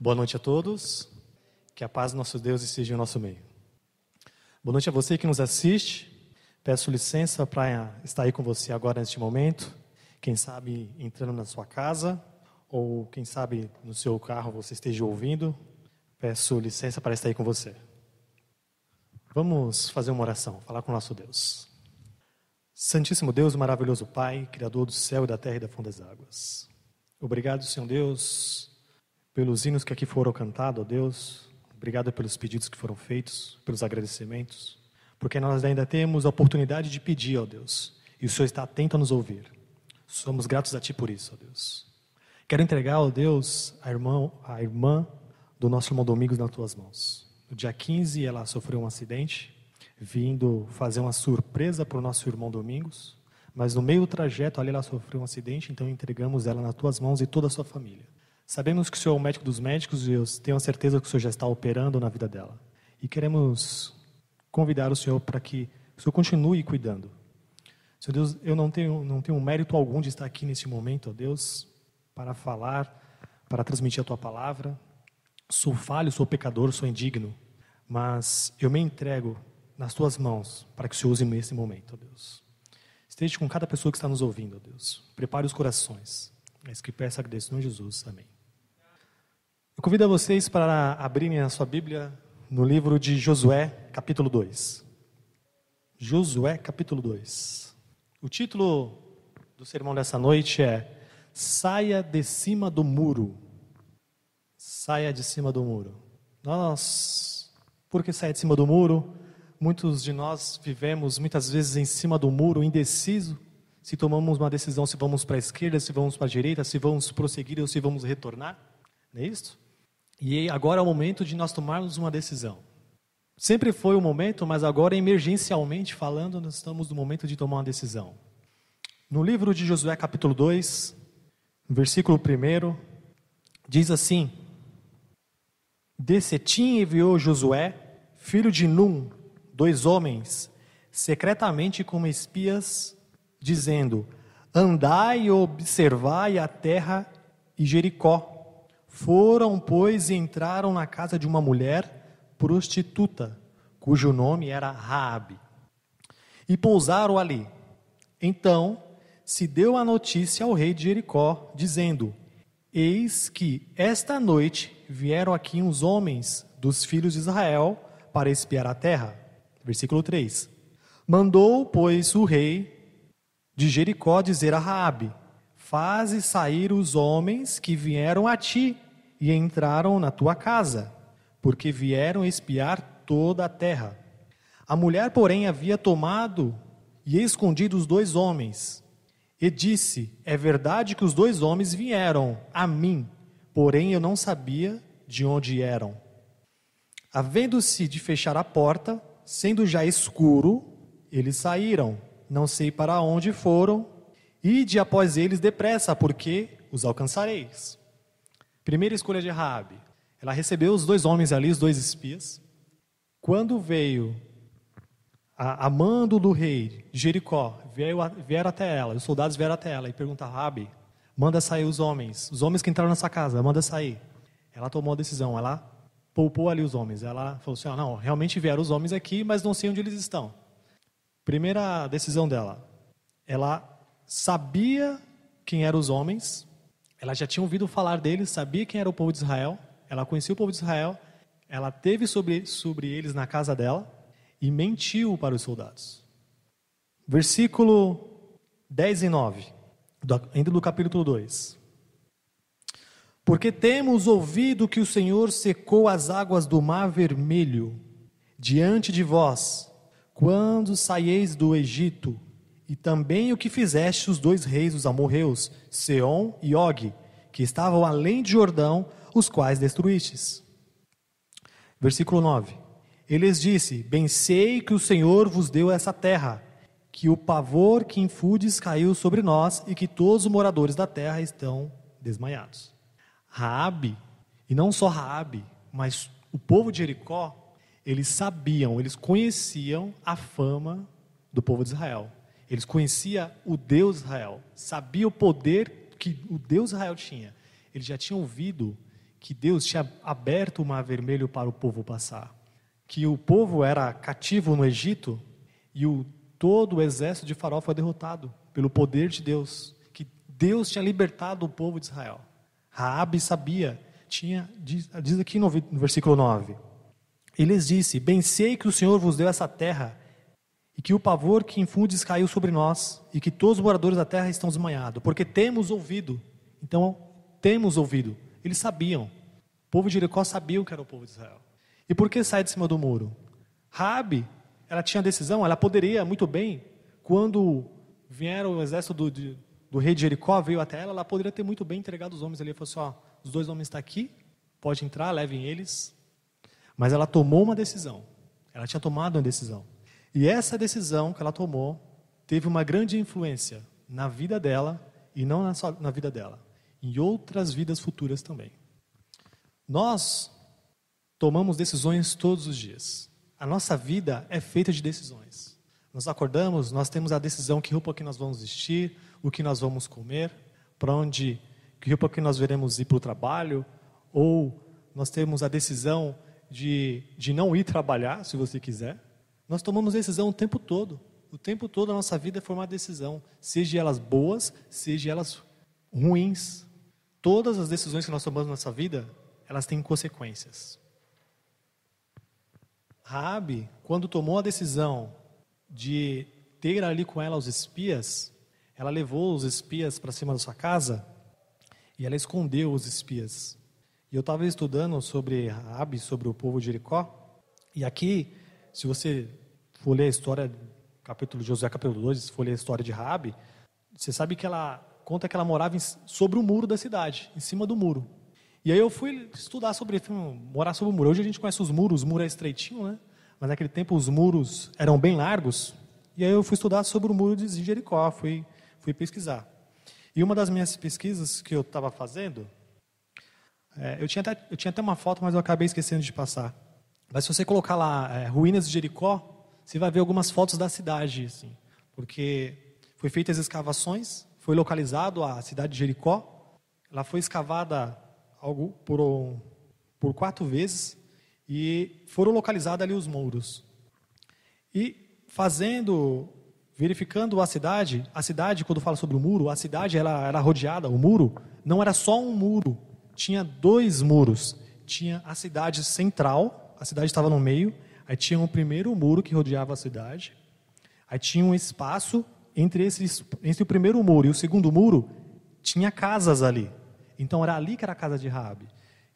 Boa noite a todos. Que a paz do nosso Deus esteja em nosso meio. Boa noite a você que nos assiste. Peço licença para estar aí com você agora neste momento. Quem sabe entrando na sua casa ou quem sabe no seu carro você esteja ouvindo. Peço licença para estar aí com você. Vamos fazer uma oração, falar com o nosso Deus. Santíssimo Deus, maravilhoso Pai, Criador do céu e da terra e da fundo das águas. Obrigado, Senhor Deus, pelos hinos que aqui foram cantados, ó Deus. Obrigado pelos pedidos que foram feitos, pelos agradecimentos, porque nós ainda temos a oportunidade de pedir, ó Deus, e o Senhor está atento a nos ouvir. Somos gratos a Ti por isso, ó Deus. Quero entregar, ó Deus, a irmã, a irmã do nosso irmão Domingos nas Tuas mãos. No dia 15, ela sofreu um acidente, vindo fazer uma surpresa para o nosso irmão Domingos. Mas no meio do trajeto ali ela sofreu um acidente, então entregamos ela nas tuas mãos e toda a sua família. Sabemos que o Senhor é o médico dos médicos e eu tenho a certeza que o Senhor já está operando na vida dela. E queremos convidar o Senhor para que o Senhor continue cuidando. Senhor Deus, eu não tenho, não tenho mérito algum de estar aqui nesse momento, ó Deus, para falar, para transmitir a tua palavra. Sou falho, sou pecador, sou indigno, mas eu me entrego nas tuas mãos para que o Senhor use nesse momento, ó Deus. Esteja com cada pessoa que está nos ouvindo, ó Deus. Prepare os corações. É isso que peço agradeço no Jesus. Amém. Eu convido a vocês para abrirem a sua Bíblia no livro de Josué, capítulo 2. Josué, capítulo 2. O título do sermão dessa noite é Saia de cima do muro. Saia de cima do muro. Nós, por que saia de cima do muro? Muitos de nós vivemos muitas vezes em cima do muro, indeciso, se tomamos uma decisão se vamos para a esquerda, se vamos para a direita, se vamos prosseguir ou se vamos retornar. Não é isso? E agora é o momento de nós tomarmos uma decisão. Sempre foi o momento, mas agora emergencialmente falando, nós estamos no momento de tomar uma decisão. No livro de Josué, capítulo 2, versículo 1, diz assim: De Setim enviou Josué, filho de Num, dois homens, secretamente como espias, dizendo: Andai e observai a terra e Jericó. Foram, pois, e entraram na casa de uma mulher prostituta, cujo nome era Raabe. E pousaram ali. Então se deu a notícia ao rei de Jericó, dizendo: Eis que esta noite vieram aqui uns homens dos filhos de Israel para espiar a terra. Versículo 3. Mandou, pois, o rei de Jericó dizer a Raabe: Faze sair os homens que vieram a ti e entraram na tua casa, porque vieram espiar toda a terra. A mulher, porém, havia tomado e escondido os dois homens, e disse: É verdade que os dois homens vieram a mim, porém eu não sabia de onde eram. Havendo-se de fechar a porta, Sendo já escuro, eles saíram, não sei para onde foram, e de após eles depressa, porque os alcançareis. Primeira escolha de Raabe. Ela recebeu os dois homens ali, os dois espias. Quando veio a, a mando do rei Jericó, veio, vieram até ela, os soldados vieram até ela e perguntaram, Raabe, manda sair os homens, os homens que entraram nessa casa, manda sair. Ela tomou a decisão, ela poupou ali os homens. Ela falou assim: ah, não, realmente vieram os homens aqui, mas não sei onde eles estão. Primeira decisão dela, ela sabia quem eram os homens, ela já tinha ouvido falar deles, sabia quem era o povo de Israel, ela conhecia o povo de Israel, ela teve sobre, sobre eles na casa dela e mentiu para os soldados. Versículo 10 e 9, do, ainda do capítulo 2. Porque temos ouvido que o Senhor secou as águas do mar vermelho diante de vós, quando saieis do Egito, e também o que fizeste os dois reis dos amorreus, Seom e Og, que estavam além de Jordão, os quais destruístes. Versículo 9. Ele lhes disse: Bem sei que o Senhor vos deu essa terra, que o pavor que infudes caiu sobre nós e que todos os moradores da terra estão desmaiados. Raabe, e não só Raabe, mas o povo de Jericó, eles sabiam, eles conheciam a fama do povo de Israel. Eles conheciam o Deus Israel, sabiam o poder que o Deus Israel tinha. Eles já tinham ouvido que Deus tinha aberto o mar vermelho para o povo passar, que o povo era cativo no Egito e o todo o exército de Faraó foi derrotado pelo poder de Deus, que Deus tinha libertado o povo de Israel. Raabe sabia, tinha diz, diz aqui no, no versículo 9. Ele lhes disse: Bem sei que o Senhor vos deu essa terra e que o pavor que infundes caiu sobre nós e que todos os moradores da terra estão desmanhados, porque temos ouvido. Então, temos ouvido. Eles sabiam. O povo de Jericó sabia que era o povo de Israel. E por que sai de cima do muro? Rabi, ela tinha decisão, ela poderia muito bem, quando vieram o exército do, de, do rei de Jericó, veio até ela, ela poderia ter muito bem entregado os homens ali. Ela falou assim: ó, os dois homens estão aqui, pode entrar, levem eles. Mas ela tomou uma decisão. Ela tinha tomado uma decisão. E essa decisão que ela tomou teve uma grande influência na vida dela e não na, só, na vida dela, em outras vidas futuras também. Nós tomamos decisões todos os dias. A nossa vida é feita de decisões. Nós acordamos, nós temos a decisão que roupa que nós vamos vestir, o que nós vamos comer, para onde, que roupa que nós veremos ir para o trabalho, ou nós temos a decisão de, de não ir trabalhar, se você quiser. Nós tomamos decisão o tempo todo. O tempo todo a nossa vida é formar decisão, seja elas boas, seja elas ruins. Todas as decisões que nós tomamos na nossa vida, elas têm consequências. Raabe, quando tomou a decisão de ter ali com ela os espias, ela levou os espias para cima da sua casa e ela escondeu os espias. E eu estava estudando sobre Raabe, sobre o povo de Jericó, e aqui, se você for ler a história, capítulo de Josué, capítulo 2, se for ler a história de Raabe, você sabe que ela conta que ela morava em, sobre o muro da cidade, em cima do muro. E aí eu fui estudar sobre morar sobre o muro. Hoje a gente conhece os muros, o muro é estreitinho, né? Mas naquele tempo os muros eram bem largos. E aí eu fui estudar sobre o muro de Jericó, fui, fui pesquisar. E uma das minhas pesquisas que eu estava fazendo, é, eu, tinha até, eu tinha até uma foto, mas eu acabei esquecendo de passar. Mas se você colocar lá é, ruínas de Jericó, você vai ver algumas fotos da cidade, assim, porque foi feitas escavações, foi localizado a cidade de Jericó, ela foi escavada algo por, por quatro vezes e foram localizados ali os muros. E fazendo, verificando a cidade, a cidade, quando fala sobre o muro, a cidade ela era rodeada, o muro não era só um muro, tinha dois muros. Tinha a cidade central, a cidade estava no meio, aí tinha o primeiro muro que rodeava a cidade, aí tinha um espaço entre, esses, entre o primeiro muro e o segundo muro, tinha casas ali. Então era ali que era a casa de Rabi.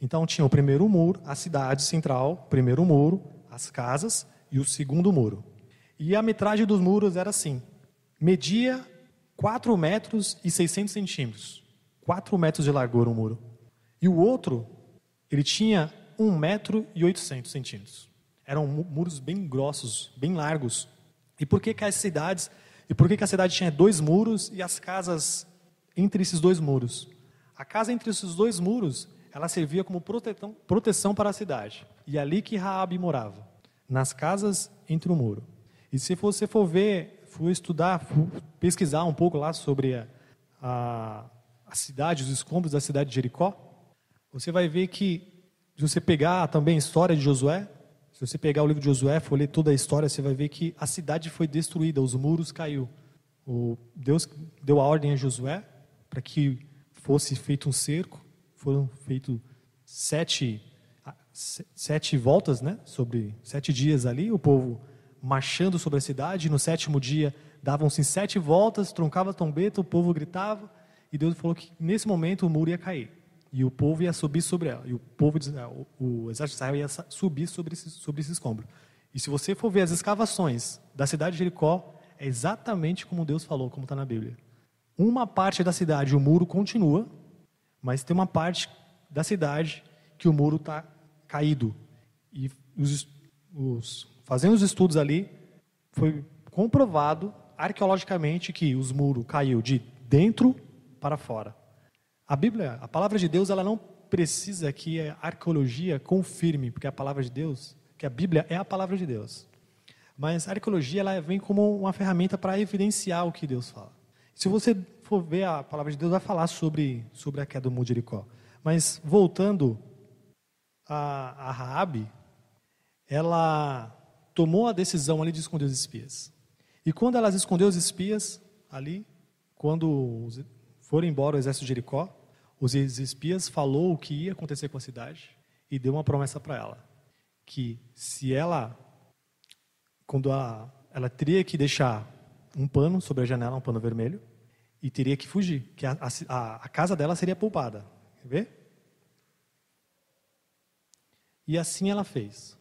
Então tinha o primeiro muro, a cidade central, primeiro muro, as casas e o segundo muro. E a metragem dos muros era assim: media 4 metros e 600 centímetros. 4 metros de largura o muro. E o outro, ele tinha 1 metro e 800 centímetros. Eram muros bem grossos, bem largos. E por que, que as cidades, e por que, que a cidade tinha dois muros e as casas entre esses dois muros? A casa entre esses dois muros ela servia como proteção, proteção para a cidade. E ali que Raabe morava, nas casas entre o muro. E se você for ver, for estudar, for pesquisar um pouco lá sobre a, a, a cidade, os escombros da cidade de Jericó, você vai ver que, se você pegar também a história de Josué, se você pegar o livro de Josué, for ler toda a história, você vai ver que a cidade foi destruída, os muros caiu. O Deus deu a ordem a Josué para que fosse feito um cerco foram feitos sete, sete voltas, né? Sobre sete dias ali, o povo marchando sobre a cidade. No sétimo dia, davam-se sete voltas, troncava a trombeta, o povo gritava. E Deus falou que nesse momento o muro ia cair. E o povo ia subir sobre ela. E o povo, o, exército de Israel ia subir sobre esse, sobre esse escombro. E se você for ver as escavações da cidade de Jericó, é exatamente como Deus falou, como está na Bíblia. Uma parte da cidade, o muro continua, mas tem uma parte da cidade que o muro está caído. E os, os, fazendo os estudos ali, foi comprovado arqueologicamente que os muros caiu de dentro para fora. A Bíblia, a palavra de Deus, ela não precisa que a arqueologia confirme, porque a palavra de Deus, que a Bíblia é a palavra de Deus. Mas a arqueologia ela vem como uma ferramenta para evidenciar o que Deus fala. Se você for ver a palavra de Deus, vai falar sobre, sobre a queda do Muro Jericó. Mas voltando a, a Raabe, ela tomou a decisão ali de esconder os espias. E quando ela escondeu os espias ali, quando foram embora o exército de Jericó, os espias falou o que ia acontecer com a cidade e deu uma promessa para ela, que se ela quando a, ela teria que deixar um pano sobre a janela, um pano vermelho, e teria que fugir, que a, a, a casa dela seria poupada. Quer ver? E assim ela fez.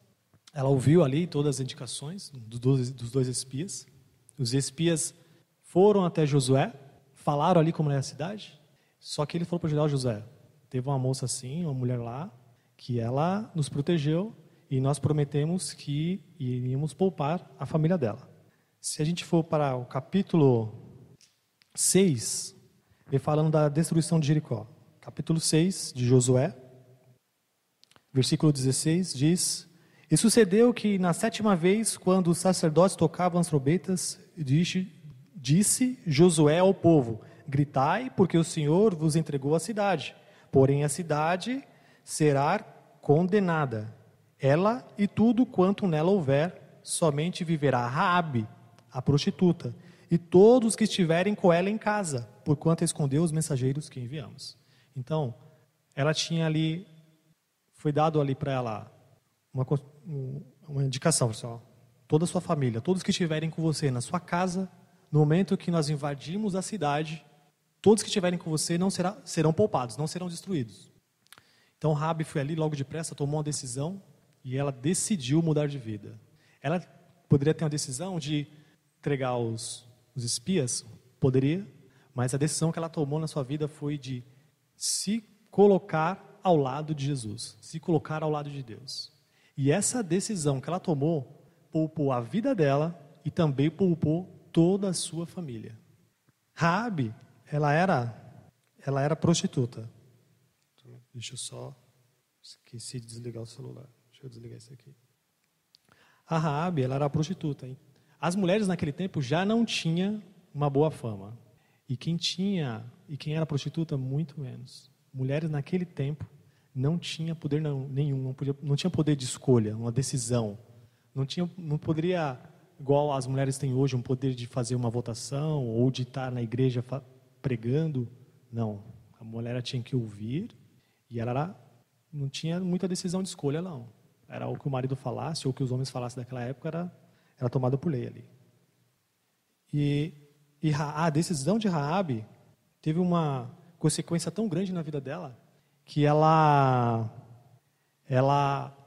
Ela ouviu ali todas as indicações dos, dos dois espias. Os espias foram até Josué, falaram ali como era a cidade, só que ele falou para Josué, teve uma moça assim, uma mulher lá, que ela nos protegeu e nós prometemos que iríamos poupar a família dela. Se a gente for para o capítulo 6, ele falando da destruição de Jericó. Capítulo 6 de Josué, versículo 16 diz: E sucedeu que na sétima vez, quando os sacerdotes tocavam as trombetas, disse, disse Josué ao povo: Gritai, porque o Senhor vos entregou a cidade. Porém, a cidade será condenada, ela e tudo quanto nela houver, somente viverá Raabe, a prostituta, e todos que estiverem com ela em casa, porquanto escondeu os mensageiros que enviamos. Então, ela tinha ali, foi dado ali para ela uma, uma indicação, pessoal. Toda a sua família, todos que estiverem com você na sua casa, no momento que nós invadimos a cidade, todos que estiverem com você não será, serão poupados, não serão destruídos. Então Rabi foi ali logo depressa, tomou uma decisão e ela decidiu mudar de vida. Ela poderia ter uma decisão de entregar os, os espias? Poderia, mas a decisão que ela tomou na sua vida foi de se colocar ao lado de Jesus, se colocar ao lado de Deus. E essa decisão que ela tomou poupou a vida dela e também poupou toda a sua família. Raabe, ela era ela era prostituta. Deixa eu só esqueci de desligar o celular. Deixa eu desligar isso aqui. A Raabe, ela era prostituta. Hein? As mulheres naquele tempo já não tinham uma boa fama. E quem tinha, e quem era prostituta, muito menos. Mulheres naquele tempo não tinha poder nenhum, não, podia, não tinha poder de escolha, uma decisão. Não, tinha, não poderia, igual as mulheres têm hoje, um poder de fazer uma votação ou de estar na igreja pregando. Não. A mulher tinha que ouvir e ela era, não tinha muita decisão de escolha, não. Era o que o marido falasse ou o que os homens falassem naquela época, era era tomada por lei ali. E, e a decisão de Raabe teve uma consequência tão grande na vida dela que ela ela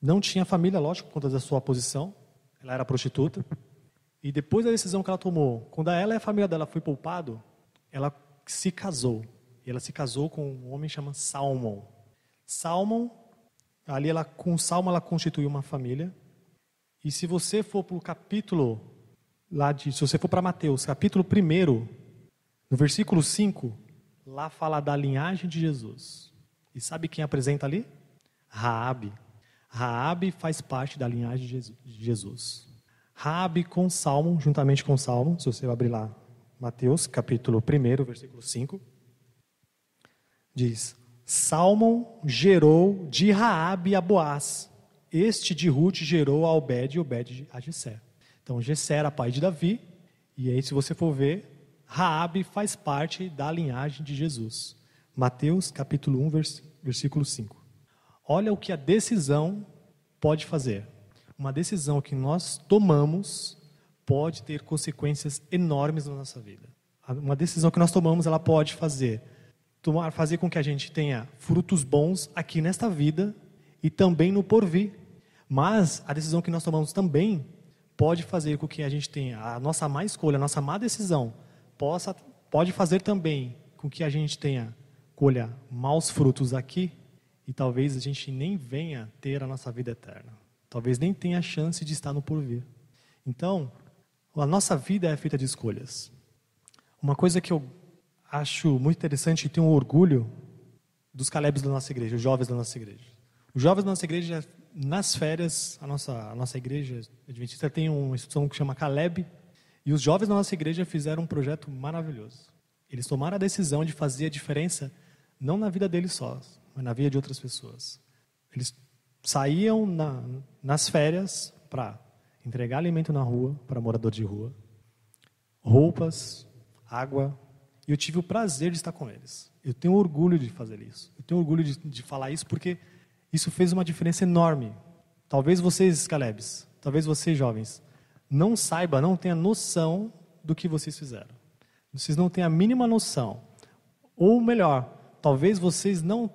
não tinha família, lógico, por conta da sua posição. Ela era prostituta. E depois da decisão que ela tomou, quando ela e a família dela foi poupado, ela se casou. E ela se casou com um homem chamado Salmon. Salmon, ali ela com Salmon ela constituiu uma família. E se você for para o capítulo, lá de, se você for para Mateus, capítulo 1, no versículo 5, lá fala da linhagem de Jesus. E sabe quem apresenta ali? Raabe. Raabe faz parte da linhagem de Jesus. Raabe com Salmo, juntamente com Salmo, se você abrir lá, Mateus, capítulo 1, versículo 5, diz: Salmon gerou de Raabe a Boaz, este de Ruth gerou a Obed e Obed a Jessé. Então Jessé era pai de Davi, e aí se você for ver, Raabe faz parte da linhagem de Jesus. Mateus capítulo 1, versículo 5. Olha o que a decisão pode fazer. Uma decisão que nós tomamos pode ter consequências enormes na nossa vida. Uma decisão que nós tomamos, ela pode fazer tomar, fazer com que a gente tenha frutos bons aqui nesta vida e também no porvir. Mas a decisão que nós tomamos também pode fazer com que a gente tenha a nossa má escolha, a nossa má decisão, possa, pode fazer também com que a gente tenha colha maus frutos aqui e talvez a gente nem venha ter a nossa vida eterna. Talvez nem tenha a chance de estar no porvir. Então, a nossa vida é feita de escolhas. Uma coisa que eu acho muito interessante e tenho orgulho dos Calebs da nossa igreja, os jovens da nossa igreja. Os jovens da nossa igreja nas férias, a nossa, a nossa igreja adventista tem uma instituição que chama Caleb, e os jovens da nossa igreja fizeram um projeto maravilhoso. Eles tomaram a decisão de fazer a diferença, não na vida deles só, mas na vida de outras pessoas. Eles saíam na, nas férias para entregar alimento na rua para morador de rua, roupas, água, e eu tive o prazer de estar com eles. Eu tenho orgulho de fazer isso. Eu tenho orgulho de, de falar isso porque isso fez uma diferença enorme. Talvez vocês, Calebs, talvez vocês, jovens, não saibam, não tenham noção do que vocês fizeram. Vocês não têm a mínima noção. Ou melhor, talvez vocês não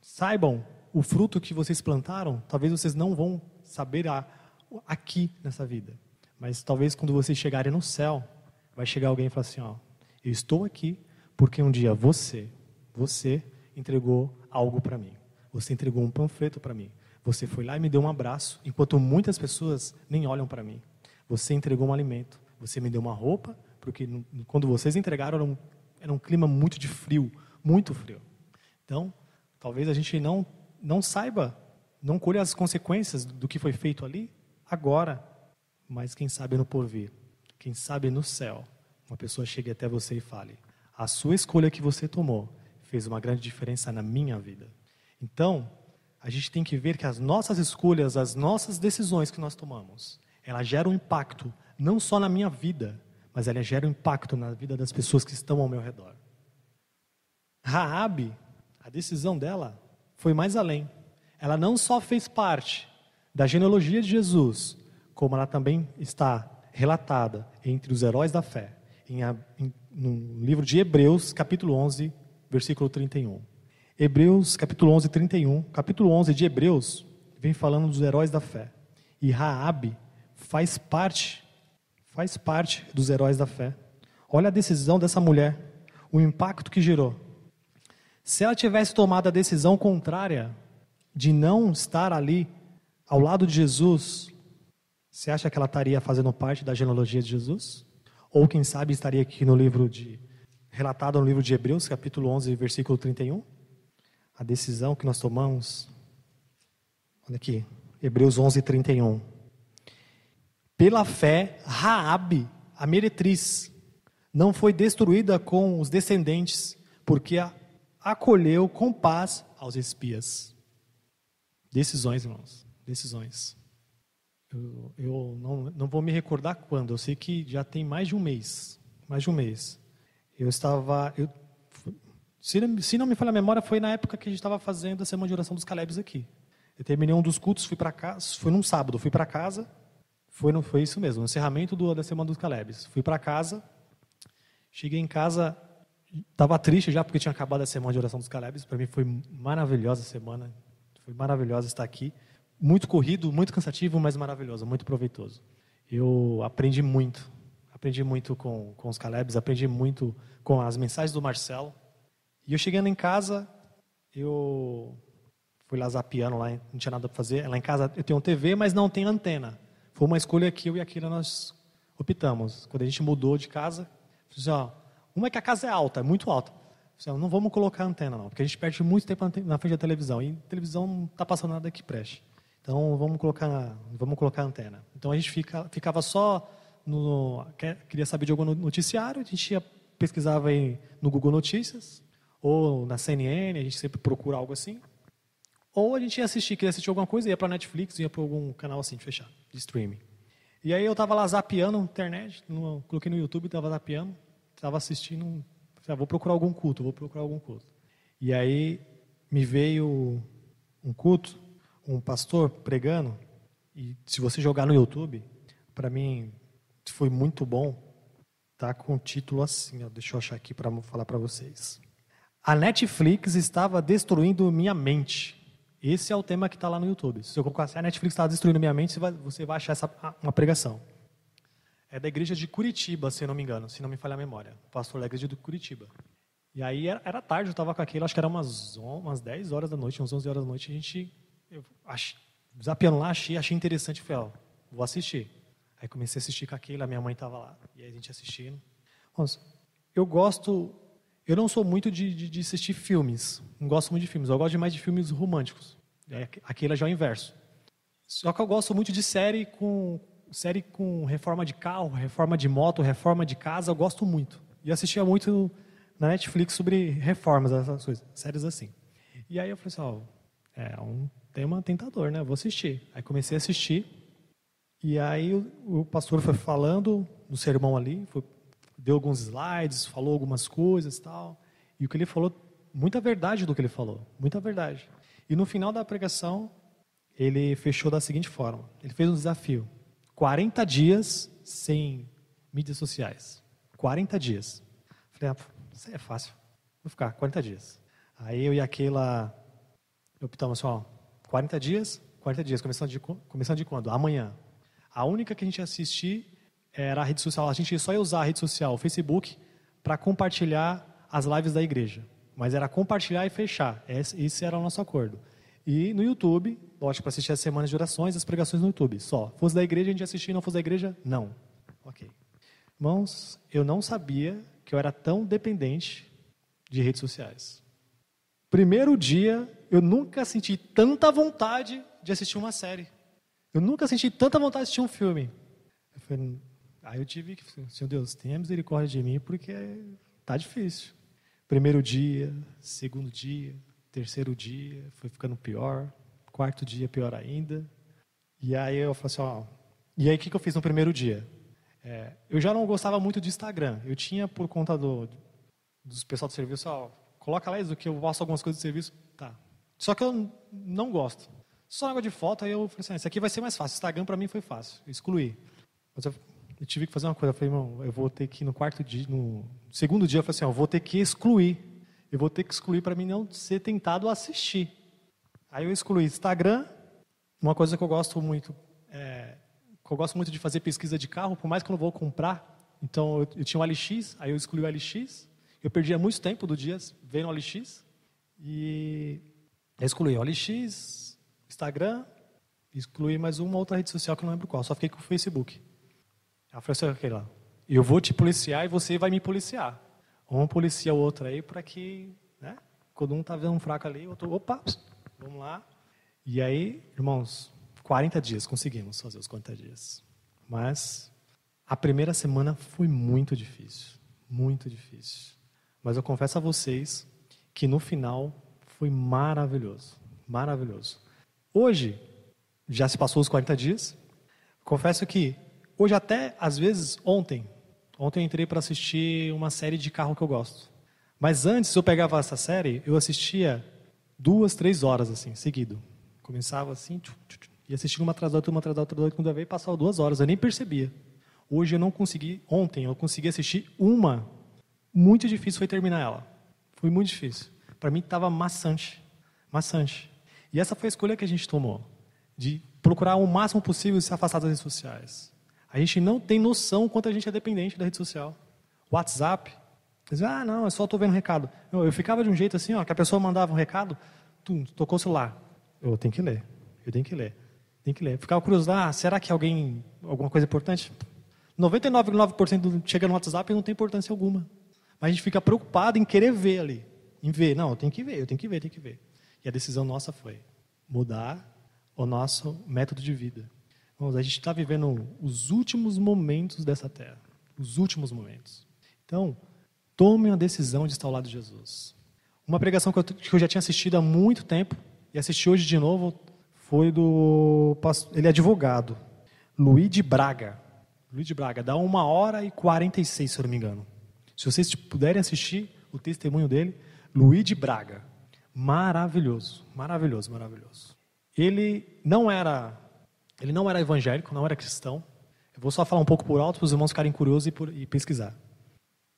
saibam o fruto que vocês plantaram, talvez vocês não vão saber a, aqui nessa vida. Mas talvez quando vocês chegarem no céu, vai chegar alguém e falar assim: ó, eu estou aqui porque um dia você, você entregou algo para mim. Você entregou um panfleto para mim. Você foi lá e me deu um abraço, enquanto muitas pessoas nem olham para mim. Você entregou um alimento. Você me deu uma roupa, porque quando vocês entregaram era um, era um clima muito de frio, muito frio. Então, talvez a gente não não saiba, não colhe as consequências do que foi feito ali agora, mas quem sabe no porvir, quem sabe no céu, uma pessoa chegue até você e fale: a sua escolha que você tomou fez uma grande diferença na minha vida. Então, a gente tem que ver que as nossas escolhas, as nossas decisões que nós tomamos, elas geram impacto não só na minha vida, mas elas geram impacto na vida das pessoas que estão ao meu redor. Raabe, a decisão dela foi mais além. Ela não só fez parte da genealogia de Jesus, como ela também está relatada entre os heróis da fé, em, em, no livro de Hebreus, capítulo 11, versículo 31. Hebreus, capítulo 11, 31. Capítulo 11 de Hebreus vem falando dos heróis da fé. E Raabe faz parte, faz parte dos heróis da fé. Olha a decisão dessa mulher, o impacto que gerou. Se ela tivesse tomado a decisão contrária de não estar ali ao lado de Jesus, você acha que ela estaria fazendo parte da genealogia de Jesus? Ou quem sabe estaria aqui no livro de relatado no livro de Hebreus, capítulo 11, versículo 31? A decisão que nós tomamos. Olha aqui, Hebreus 11, 31. Pela fé, Raabe, a meretriz, não foi destruída com os descendentes, porque acolheu com paz aos espias. Decisões, irmãos, decisões. Eu, eu não, não vou me recordar quando, eu sei que já tem mais de um mês. Mais de um mês. Eu estava. Eu, se, se não me falha a memória, foi na época que a gente estava fazendo a semana de oração dos Calebs aqui. Eu terminei um dos cultos, fui para casa, foi num sábado, fui para casa, foi, foi isso mesmo, no encerramento do, da semana dos Calebs. Fui para casa, cheguei em casa, estava triste já porque tinha acabado a semana de oração dos Calebs. Para mim foi maravilhosa a semana, foi maravilhosa estar aqui muito corrido, muito cansativo, mas maravilhoso, muito proveitoso. Eu aprendi muito, aprendi muito com, com os Calebs, aprendi muito com as mensagens do Marcelo. E eu chegando em casa, eu fui lá zapiando, lá, não tinha nada para fazer. Lá em casa eu tenho TV, mas não tem antena. Foi uma escolha que eu e aquilo nós optamos. Quando a gente mudou de casa, assim, ó, uma é que a casa é alta, é muito alta. Assim, ó, não vamos colocar antena não, porque a gente perde muito tempo na frente da televisão. E a televisão não está passando nada que preste. Então vamos colocar, vamos colocar a antena. Então a gente fica, ficava só no, queria saber de algum noticiário, a gente ia, pesquisava aí no Google Notícias ou na CNN, a gente sempre procura algo assim. Ou a gente ia assistir, queria assistir alguma coisa, ia para Netflix, ia para algum canal assim fechado, de streaming. E aí eu estava lá zapeando internet, no, coloquei no YouTube, estava zapeando, estava assistindo, ah, vou procurar algum culto, vou procurar algum culto. E aí me veio um culto um pastor pregando, e se você jogar no YouTube, para mim foi muito bom, tá com o título assim, ó, deixa eu achar aqui para falar para vocês. A Netflix estava destruindo minha mente. Esse é o tema que está lá no YouTube. Se eu colocar assim, a Netflix estava destruindo minha mente, você vai, você vai achar essa, uma pregação. É da igreja de Curitiba, se não me engano, se não me falha a memória. O pastor da de Curitiba. E aí era, era tarde, eu estava com aquilo, acho que era umas, umas 10 horas da noite, umas 11 horas da noite, a gente eu achei, zapiando lá, achei, achei interessante, falei, ó, vou assistir. Aí comecei a assistir com aquele, a minha mãe estava lá, e aí a gente assistindo. Nossa, eu gosto, eu não sou muito de, de, de, assistir filmes, não gosto muito de filmes, eu gosto mais de filmes românticos. Aquele já é o inverso. Só que eu gosto muito de série com série com reforma de carro, reforma de moto, reforma de casa, eu gosto muito. E assistia muito na Netflix sobre reformas, essas coisas, séries assim. E aí eu falei assim, ó, é um tema tentador, né? Vou assistir. Aí comecei a assistir. E aí o, o pastor foi falando no sermão ali, foi, deu alguns slides, falou algumas coisas tal. E o que ele falou, muita verdade do que ele falou, muita verdade. E no final da pregação, ele fechou da seguinte forma: ele fez um desafio. 40 dias sem mídias sociais. 40 dias. Falei, ah, isso é fácil. Vou ficar 40 dias. Aí eu e aquela optamos assim, ó, 40 dias, 40 dias, começando de, começando de quando? Amanhã. A única que a gente ia assistir era a rede social. A gente só ia usar a rede social, o Facebook, para compartilhar as lives da igreja. Mas era compartilhar e fechar. Esse, esse era o nosso acordo. E no YouTube, lógico, para assistir as semanas de orações, as pregações no YouTube, só. Fosse da igreja, a gente assistia, não fosse da igreja, não. Ok. Irmãos, eu não sabia que eu era tão dependente de redes sociais. Primeiro dia, eu nunca senti tanta vontade de assistir uma série. Eu nunca senti tanta vontade de assistir um filme. Eu falei, aí eu tive que, Senhor Deus, tenha misericórdia de mim, porque tá difícil. Primeiro dia, segundo dia, terceiro dia, foi ficando pior. Quarto dia, pior ainda. E aí eu falei assim, ó, e aí o que, que eu fiz no primeiro dia? É, eu já não gostava muito de Instagram. Eu tinha por conta do, dos pessoal do serviço, ó, coloca lá isso que eu faço algumas coisas do serviço, tá. Só que eu não gosto. Só água de foto, aí eu falei assim, ah, isso aqui vai ser mais fácil. Instagram para mim foi fácil, excluí. Mas eu, eu, tive que fazer uma coisa, eu falei, irmão, eu vou ter que no quarto dia, no segundo dia, eu falei assim, ó, eu vou ter que excluir. Eu vou ter que excluir para mim não ser tentado assistir. Aí eu excluí Instagram, uma coisa que eu gosto muito é, eu gosto muito de fazer pesquisa de carro, por mais que eu não vou comprar. Então, eu, eu tinha um LX, aí eu excluí o LX. Eu perdia muito tempo do dia vendo o LX. E excluí o LX, Instagram, excluí mais uma outra rede social que eu não lembro qual. Só fiquei com o Facebook. Ela falou assim, lá, eu vou te policiar e você vai me policiar. Um policia o outro aí para que, né, quando um tá vendo um fraco ali, o outro, opa, vamos lá. E aí, irmãos, 40 dias, conseguimos fazer os 40 dias. Mas a primeira semana foi muito difícil, muito difícil. Mas eu confesso a vocês que no final foi maravilhoso, maravilhoso. Hoje, já se passou os 40 dias. Confesso que hoje até, às vezes, ontem, ontem eu entrei para assistir uma série de carro que eu gosto. Mas antes eu pegava essa série, eu assistia duas, três horas assim, seguido. Começava assim, tchum, tchum, tchum, e assistindo uma atrás da outra, uma atrás da outra, da outra, quando eu veio, passava duas horas, eu nem percebia. Hoje eu não consegui, ontem eu consegui assistir uma, muito difícil foi terminar ela. Foi muito difícil. Para mim estava maçante, maçante. E essa foi a escolha que a gente tomou, de procurar o máximo possível se afastar das redes sociais. A gente não tem noção quanto a gente é dependente da rede social. WhatsApp, ah, não, eu só estou vendo recado. Eu, eu, ficava de um jeito assim, ó, que a pessoa mandava um recado, tum, tocou o celular. Eu tenho que ler, eu tenho que ler. Tem que ler. Ficava curioso, ah, será que alguém, alguma coisa importante? 99,9% chega no WhatsApp e não tem importância alguma. Mas a gente fica preocupado em querer ver ali. Em ver, não, eu tenho que ver, eu tenho que ver, tenho que ver. E a decisão nossa foi mudar o nosso método de vida. Vamos, a gente está vivendo os últimos momentos dessa terra. Os últimos momentos. Então, tome a decisão de estar ao lado de Jesus. Uma pregação que eu, que eu já tinha assistido há muito tempo, e assisti hoje de novo, foi do. Ele é advogado. Luiz de Braga. Luiz de Braga, dá uma hora e 46, se eu não me engano. Se vocês puderem assistir o testemunho dele, Luiz de Braga. Maravilhoso, maravilhoso, maravilhoso. Ele não era, ele não era evangélico, não era cristão. Eu vou só falar um pouco por alto para os irmãos ficarem curiosos e, por, e pesquisar.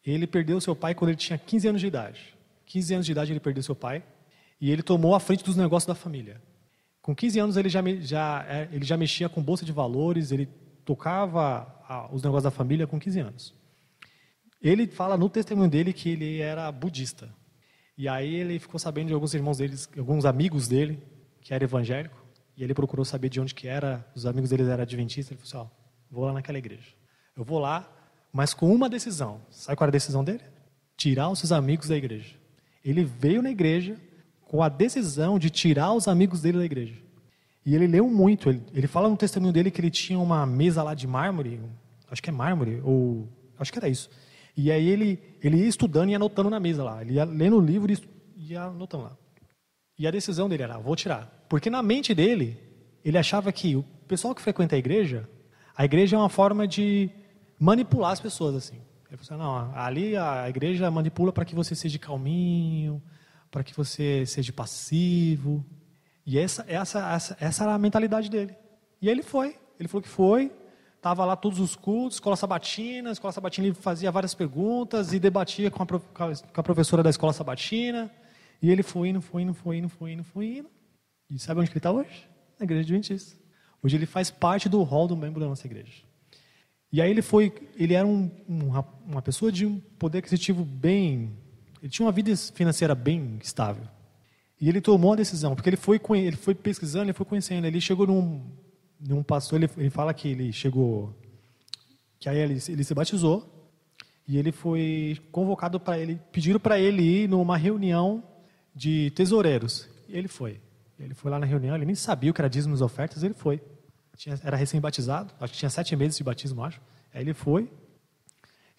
Ele perdeu seu pai quando ele tinha 15 anos de idade. 15 anos de idade ele perdeu seu pai e ele tomou a frente dos negócios da família. Com 15 anos ele já, já, é, ele já mexia com bolsa de valores, ele tocava os negócios da família com 15 anos. Ele fala no testemunho dele que ele era budista. E aí ele ficou sabendo de alguns irmãos deles, alguns amigos dele, que era evangélico, e ele procurou saber de onde que era, os amigos dele eram adventistas, ele falou assim, ó, vou lá naquela igreja. Eu vou lá, mas com uma decisão. Sabe qual era a decisão dele? Tirar os seus amigos da igreja. Ele veio na igreja, com a decisão de tirar os amigos dele da igreja. E ele leu muito. Ele, ele fala no testemunho dele que ele tinha uma mesa lá de mármore, acho que é mármore, ou acho que era isso. E aí ele, ele ia estudando e anotando na mesa lá. Ele ia lendo o livro e ia anotando lá. E a decisão dele era: vou tirar. Porque na mente dele, ele achava que o pessoal que frequenta a igreja, a igreja é uma forma de manipular as pessoas assim. Ele falou assim, não, ali a igreja manipula para que você seja calminho, para que você seja passivo. E essa, essa, essa, essa era a mentalidade dele. E ele foi. Ele falou que foi, estava lá todos os cultos, escola sabatina, escola sabatina fazia várias perguntas e debatia com a, com a professora da escola sabatina. E ele foi indo, foi indo, foi indo, foi indo, foi indo. E sabe onde ele está hoje? Na igreja adventista. Hoje ele faz parte do hall do membro da nossa igreja. E aí ele foi, ele era um, uma pessoa de um poder aquisitivo bem, ele tinha uma vida financeira bem estável. E ele tomou a decisão, porque ele foi, ele foi pesquisando, ele foi conhecendo, ele chegou num, num pastor, ele, ele fala que ele chegou, que aí ele, ele se batizou, e ele foi convocado para ele, pediram para ele ir numa reunião de tesoureiros. E ele foi. Ele foi lá na reunião, ele nem sabia o que era dízimos e ofertas, ele foi. Tinha, era recém-batizado, acho que tinha sete meses de batismo, acho. Aí ele foi.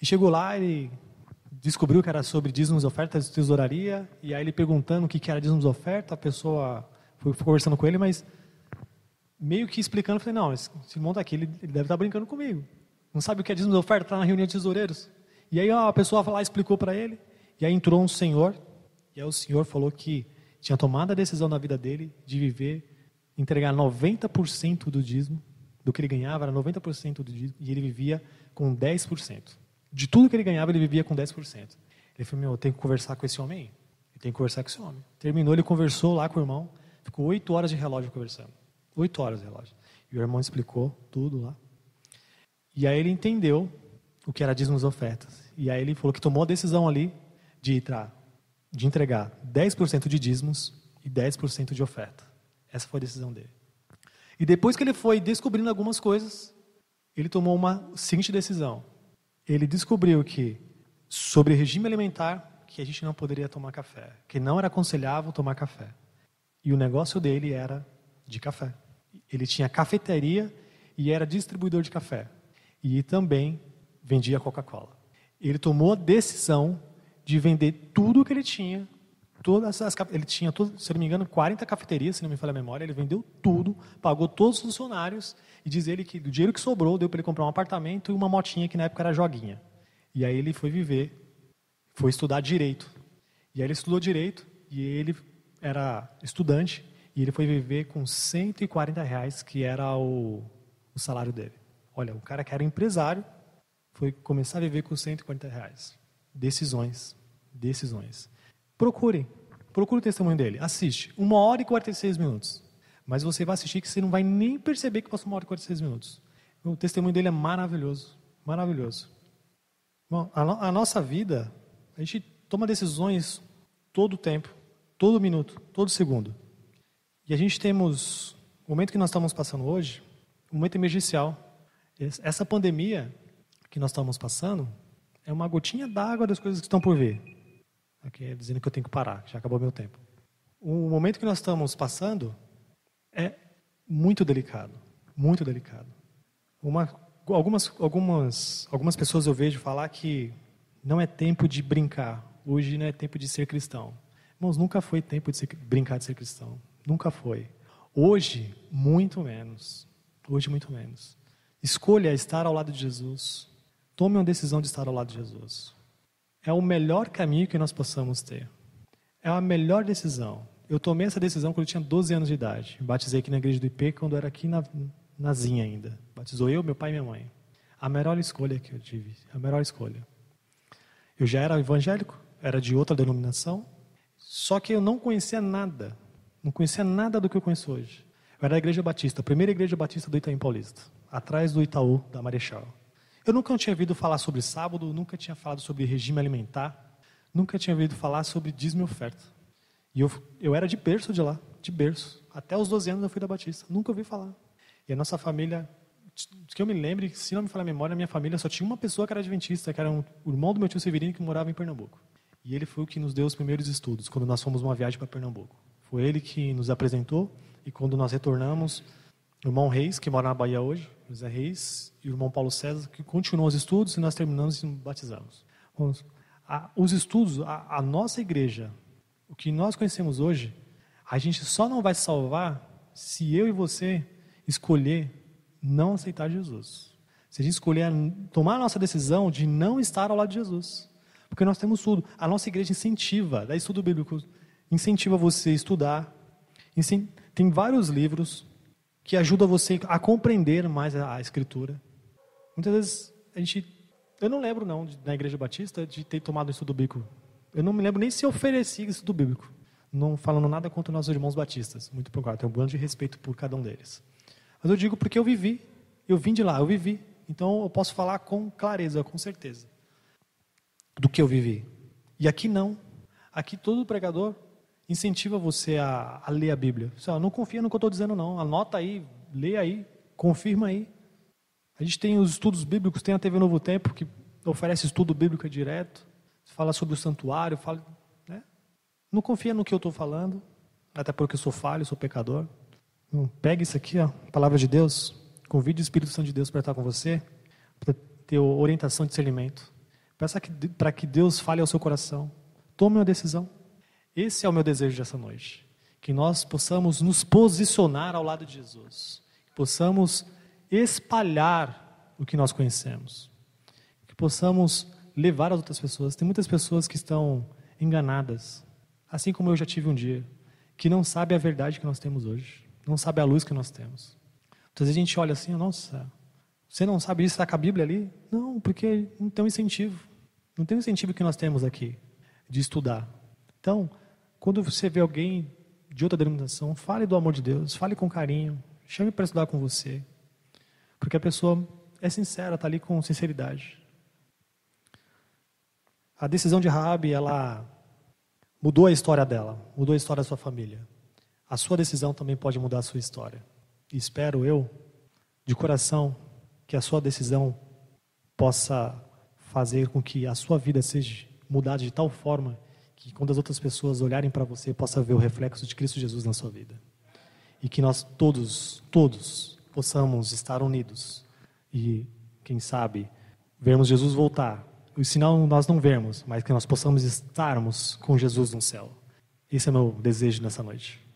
E chegou lá, ele descobriu que era sobre dízimos e ofertas de tesouraria. E aí ele perguntando o que era dízimos e ofertas, a pessoa foi conversando com ele, mas meio que explicando, falei, não, esse irmão está aqui, ele, deve estar brincando comigo. Não sabe o que é dízimos e ofertas, está na reunião de tesoureiros. E aí a pessoa lá explicou para ele. E aí entrou um senhor, e aí o senhor falou que tinha tomado a decisão na vida dele de viver entregar 90% do dízimo, do que ele ganhava era 90% do dízimo, e ele vivia com 10%. De tudo que ele ganhava, ele vivia com 10%. Ele falou, meu, eu tenho que conversar com esse homem aí. Eu tenho que conversar com esse homem. Terminou, ele conversou lá com o irmão, ficou oito horas de relógio conversando. Oito horas de relógio. E o irmão explicou tudo lá. E aí ele entendeu o que era dízimos ofertas. E aí ele falou que tomou a decisão ali de, entrar, de entregar 10% de dízimos e 10% de oferta. Essa foi a decisão dele. E depois que ele foi descobrindo algumas coisas, ele tomou uma seguinte decisão. Ele descobriu que, sobre regime alimentar, que a gente não poderia tomar café, que não era aconselhável tomar café. E o negócio dele era de café. Ele tinha cafeteria e era distribuidor de café. E também vendia Coca-Cola. Ele tomou a decisão de vender tudo o que ele tinha todas as ele tinha, se não me engano, 40 cafeterias, se não me falha a memória, ele vendeu tudo, pagou todos os funcionários e diz ele que do dinheiro que sobrou deu para ele comprar um apartamento e uma motinha que na época era joguinha. E aí ele foi viver, foi estudar direito. E aí ele estudou direito e ele era estudante e ele foi viver com 140 reais, que era o, o salário dele. Olha, o cara que era empresário foi começar a viver com 140 reais. Decisões, decisões. Procure. Procure o testemunho dele. Assiste. Uma hora e 46 minutos. Mas você vai assistir que você não vai nem perceber que passou uma hora e 46 minutos. O testemunho dele é maravilhoso. Maravilhoso. Bom, a, a nossa vida, a gente toma decisões todo tempo, todo minuto, todo segundo. E a gente temos, o momento que nós estamos passando hoje, um momento emergencial. Essa pandemia que nós estamos passando é uma gotinha d'água das coisas que estão por vir. Aqui é dizendo que eu tenho que parar, já acabou meu tempo. O momento que nós estamos passando é muito delicado, muito delicado. Uma, algumas, algumas, algumas pessoas eu vejo falar que não é tempo de brincar, hoje não é tempo de ser cristão. Irmãos, nunca foi tempo de ser, brincar de ser cristão, nunca foi. Hoje, muito menos. Hoje, muito menos. Escolha estar ao lado de Jesus. Tome uma decisão de estar ao lado de Jesus é o melhor caminho que nós possamos ter. É a melhor decisão. Eu tomei essa decisão quando eu tinha 12 anos de idade. batizei aqui na igreja do IP quando eu era aqui na, na Zinha ainda. Batizou eu, meu pai e minha mãe. A melhor escolha que eu tive. A melhor escolha. Eu já era evangélico, era de outra denominação, só que eu não conhecia nada. Não conhecia nada do que eu conheço hoje. Eu era da igreja batista, a primeira igreja batista do Itaim Paulista, atrás do Itaú, da Marechal. Eu nunca tinha ouvido falar sobre sábado, nunca tinha falado sobre regime alimentar, nunca tinha ouvido falar sobre dízimo e oferta. E eu, eu era de berço de lá, de berço. Até os 12 anos eu fui da Batista, nunca ouvi falar. E a nossa família, que eu me lembre, se não me falar a memória, a minha família só tinha uma pessoa que era adventista, que era um, o irmão do meu tio Severino, que morava em Pernambuco. E ele foi o que nos deu os primeiros estudos, quando nós fomos uma viagem para Pernambuco. Foi ele que nos apresentou, e quando nós retornamos, o irmão Reis, que mora na Bahia hoje, José Reis, e o irmão Paulo César, que continuam os estudos e nós terminamos e nos batizamos. os estudos, a, a nossa igreja, o que nós conhecemos hoje, A gente só não vai salvar se eu e você escolher não aceitar Jesus. Se a gente escolher tomar a nossa decisão de não estar ao lado de Jesus. Porque nós temos tudo. A nossa igreja incentiva, dá estudo bíblico, incentiva você a estudar. Tem vários livros que ajudam você a compreender mais a Escritura. Muitas vezes a gente. Eu não lembro, não, na Igreja Batista, de ter tomado um estudo bíblico. Eu não me lembro nem se ofereci estudo bíblico. Não falando nada contra os nossos irmãos batistas. Muito por tenho um grande respeito por cada um deles. Mas eu digo porque eu vivi. Eu vim de lá, eu vivi. Então eu posso falar com clareza, com certeza do que eu vivi. E aqui não. Aqui todo pregador incentiva você a, a ler a Bíblia. Você, não confia no que eu estou dizendo, não. Anota aí, lê aí, confirma aí. A gente tem os estudos bíblicos, tem a TV Novo Tempo, que oferece estudo bíblico direto, fala sobre o santuário, fala, né? não confia no que eu estou falando, até porque eu sou falho, sou pecador. Não, pega isso aqui, ó, a palavra de Deus, convide o Espírito Santo de Deus para estar com você, para ter orientação de discernimento. Peça para que Deus fale ao seu coração. Tome uma decisão. Esse é o meu desejo dessa noite. Que nós possamos nos posicionar ao lado de Jesus. Que possamos espalhar o que nós conhecemos. Que possamos levar as outras pessoas. Tem muitas pessoas que estão enganadas, assim como eu já tive um dia, que não sabe a verdade que nós temos hoje, não sabe a luz que nós temos. Então, a gente olha assim, nossa, você não sabe isso, está com a Bíblia ali? Não, porque não tem um incentivo. Não tem um incentivo que nós temos aqui de estudar. Então, quando você vê alguém de outra denominação, fale do amor de Deus, fale com carinho, chame para estudar com você. Porque a pessoa é sincera, está ali com sinceridade. A decisão de Rabi, ela mudou a história dela, mudou a história da sua família. A sua decisão também pode mudar a sua história. E espero eu, de coração, que a sua decisão possa fazer com que a sua vida seja mudada de tal forma que quando as outras pessoas olharem para você, possa ver o reflexo de Cristo Jesus na sua vida. E que nós todos, todos, possamos estar unidos e, quem sabe, vermos Jesus voltar. O sinal nós não vemos, mas que nós possamos estarmos com Jesus no céu. Esse é meu desejo nessa noite.